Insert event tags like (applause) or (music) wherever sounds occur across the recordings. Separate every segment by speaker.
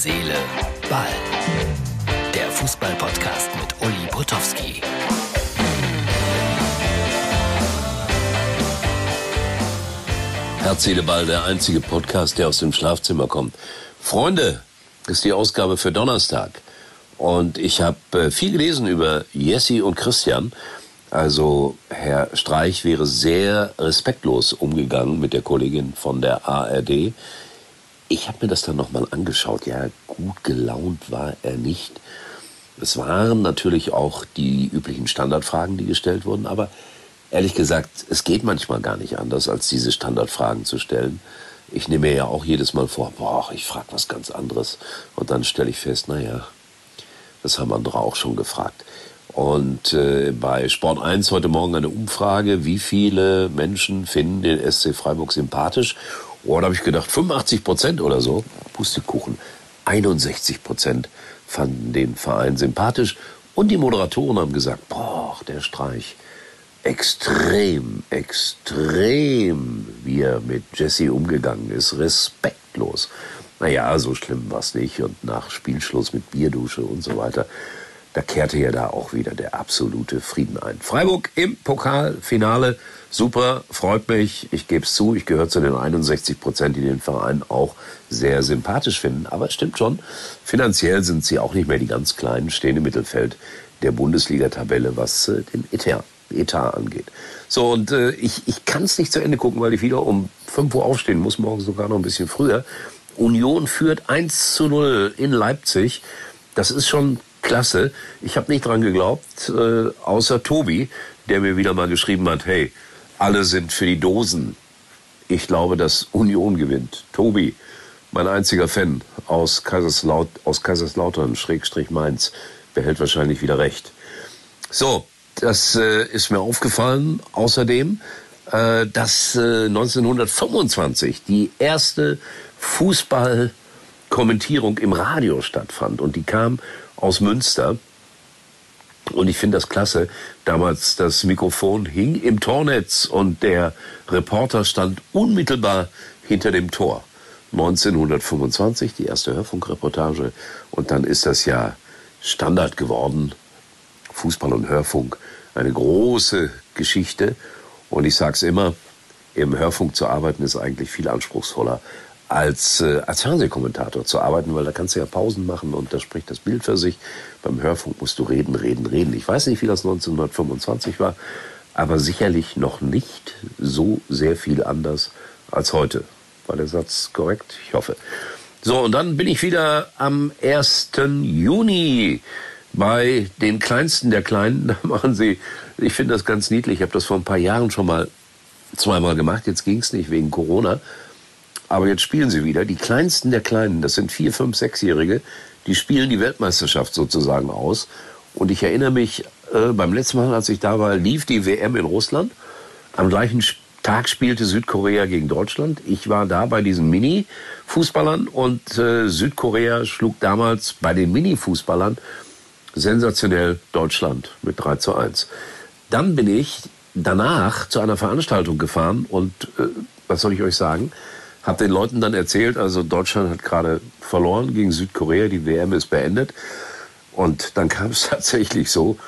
Speaker 1: Seele, Ball. Der Fußball-Podcast mit Uli Potowski.
Speaker 2: Herz, Seele, Ball, der einzige Podcast, der aus dem Schlafzimmer kommt. Freunde, ist die Ausgabe für Donnerstag. Und ich habe äh, viel gelesen über Jesse und Christian. Also Herr Streich wäre sehr respektlos umgegangen mit der Kollegin von der ARD. Ich habe mir das dann nochmal angeschaut. Ja, gut gelaunt war er nicht. Es waren natürlich auch die üblichen Standardfragen, die gestellt wurden, aber ehrlich gesagt, es geht manchmal gar nicht anders, als diese Standardfragen zu stellen. Ich nehme mir ja auch jedes Mal vor, boah, ich frage was ganz anderes. Und dann stelle ich fest, naja, das haben andere auch schon gefragt. Und äh, bei Sport 1 heute Morgen eine Umfrage, wie viele Menschen finden den SC Freiburg sympathisch? Oh, da habe ich gedacht, 85 Prozent oder so. Pustekuchen. 61 Prozent fanden den Verein sympathisch. Und die Moderatoren haben gesagt, boah, der Streich. Extrem, extrem, wie er mit Jesse umgegangen ist. Respektlos. Naja, so schlimm war es nicht. Und nach Spielschluss mit Bierdusche und so weiter da kehrte ja da auch wieder der absolute Frieden ein. Freiburg im Pokalfinale, super, freut mich. Ich gebe es zu, ich gehöre zu den 61 Prozent, die den Verein auch sehr sympathisch finden. Aber es stimmt schon, finanziell sind sie auch nicht mehr die ganz Kleinen, stehen im Mittelfeld der Bundesliga-Tabelle, was äh, den Etat, Etat angeht. So, und äh, ich, ich kann es nicht zu Ende gucken, weil ich wieder um 5 Uhr aufstehen muss, morgen sogar noch ein bisschen früher. Union führt 1 zu 0 in Leipzig. Das ist schon klasse. Ich habe nicht dran geglaubt, äh, außer Tobi, der mir wieder mal geschrieben hat, hey, alle sind für die Dosen. Ich glaube, dass Union gewinnt. Tobi, mein einziger Fan aus, Kaiserslaut aus Kaiserslautern, Schrägstrich Mainz, behält wahrscheinlich wieder recht. So, das äh, ist mir aufgefallen. Außerdem, äh, dass äh, 1925 die erste Fußballkommentierung im Radio stattfand. Und die kam aus Münster. Und ich finde das klasse. Damals das Mikrofon hing im Tornetz und der Reporter stand unmittelbar hinter dem Tor. 1925 die erste Hörfunkreportage und dann ist das ja Standard geworden. Fußball und Hörfunk, eine große Geschichte. Und ich sage es immer, im Hörfunk zu arbeiten ist eigentlich viel anspruchsvoller als, äh, als Fernsehkommentator zu arbeiten, weil da kannst du ja Pausen machen und da spricht das Bild für sich. Beim Hörfunk musst du reden, reden, reden. Ich weiß nicht, wie das 1925 war, aber sicherlich noch nicht so sehr viel anders als heute. War der Satz korrekt? Ich hoffe. So, und dann bin ich wieder am 1. Juni bei den Kleinsten der Kleinen. (laughs) Da machen sie, ich finde das ganz niedlich, ich habe das vor ein paar Jahren schon mal zweimal gemacht, jetzt ging es nicht wegen Corona. Aber jetzt spielen sie wieder. Die kleinsten der Kleinen, das sind vier, fünf, sechsjährige, die spielen die Weltmeisterschaft sozusagen aus. Und ich erinnere mich, äh, beim letzten Mal, als ich da war, lief die WM in Russland. Am gleichen Tag spielte Südkorea gegen Deutschland. Ich war da bei diesen Mini-Fußballern und äh, Südkorea schlug damals bei den Mini-Fußballern sensationell Deutschland mit 3 zu 1. Dann bin ich danach zu einer Veranstaltung gefahren und äh, was soll ich euch sagen? Habe den Leuten dann erzählt, also Deutschland hat gerade verloren gegen Südkorea, die WM ist beendet. Und dann kam es (laughs) tatsächlich so,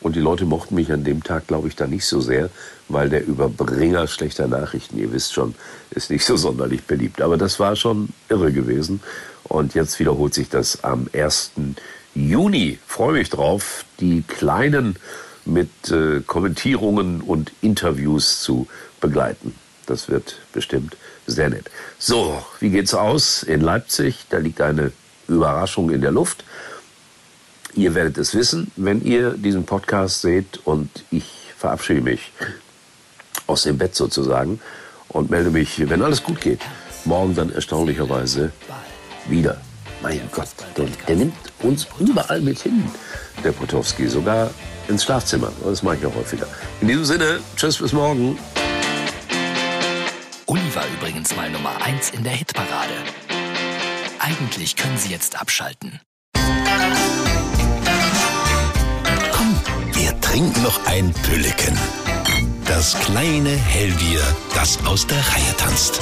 Speaker 2: und die Leute mochten mich an dem Tag, glaube ich, da nicht so sehr, weil der Überbringer schlechter Nachrichten, ihr wisst schon, ist nicht so sonderlich beliebt. Aber das war schon irre gewesen. Und jetzt wiederholt sich das am 1. Juni. Freue mich drauf, die Kleinen mit äh, Kommentierungen und Interviews zu begleiten. Das wird bestimmt sehr nett. So, wie geht's aus in Leipzig? Da liegt eine Überraschung in der Luft. Ihr werdet es wissen, wenn ihr diesen Podcast seht und ich verabschiede mich aus dem Bett sozusagen und melde mich, wenn alles gut geht, morgen dann erstaunlicherweise wieder. Mein Gott, der, der nimmt uns überall mit hin, der Potowski, sogar ins Schlafzimmer. Das mache ich ja häufiger. In diesem Sinne, tschüss bis morgen.
Speaker 1: Uli war übrigens mal Nummer 1 in der Hitparade. Eigentlich können Sie jetzt abschalten.
Speaker 3: Komm, wir trinken noch ein Pülliken. Das kleine Hellbier, das aus der Reihe tanzt.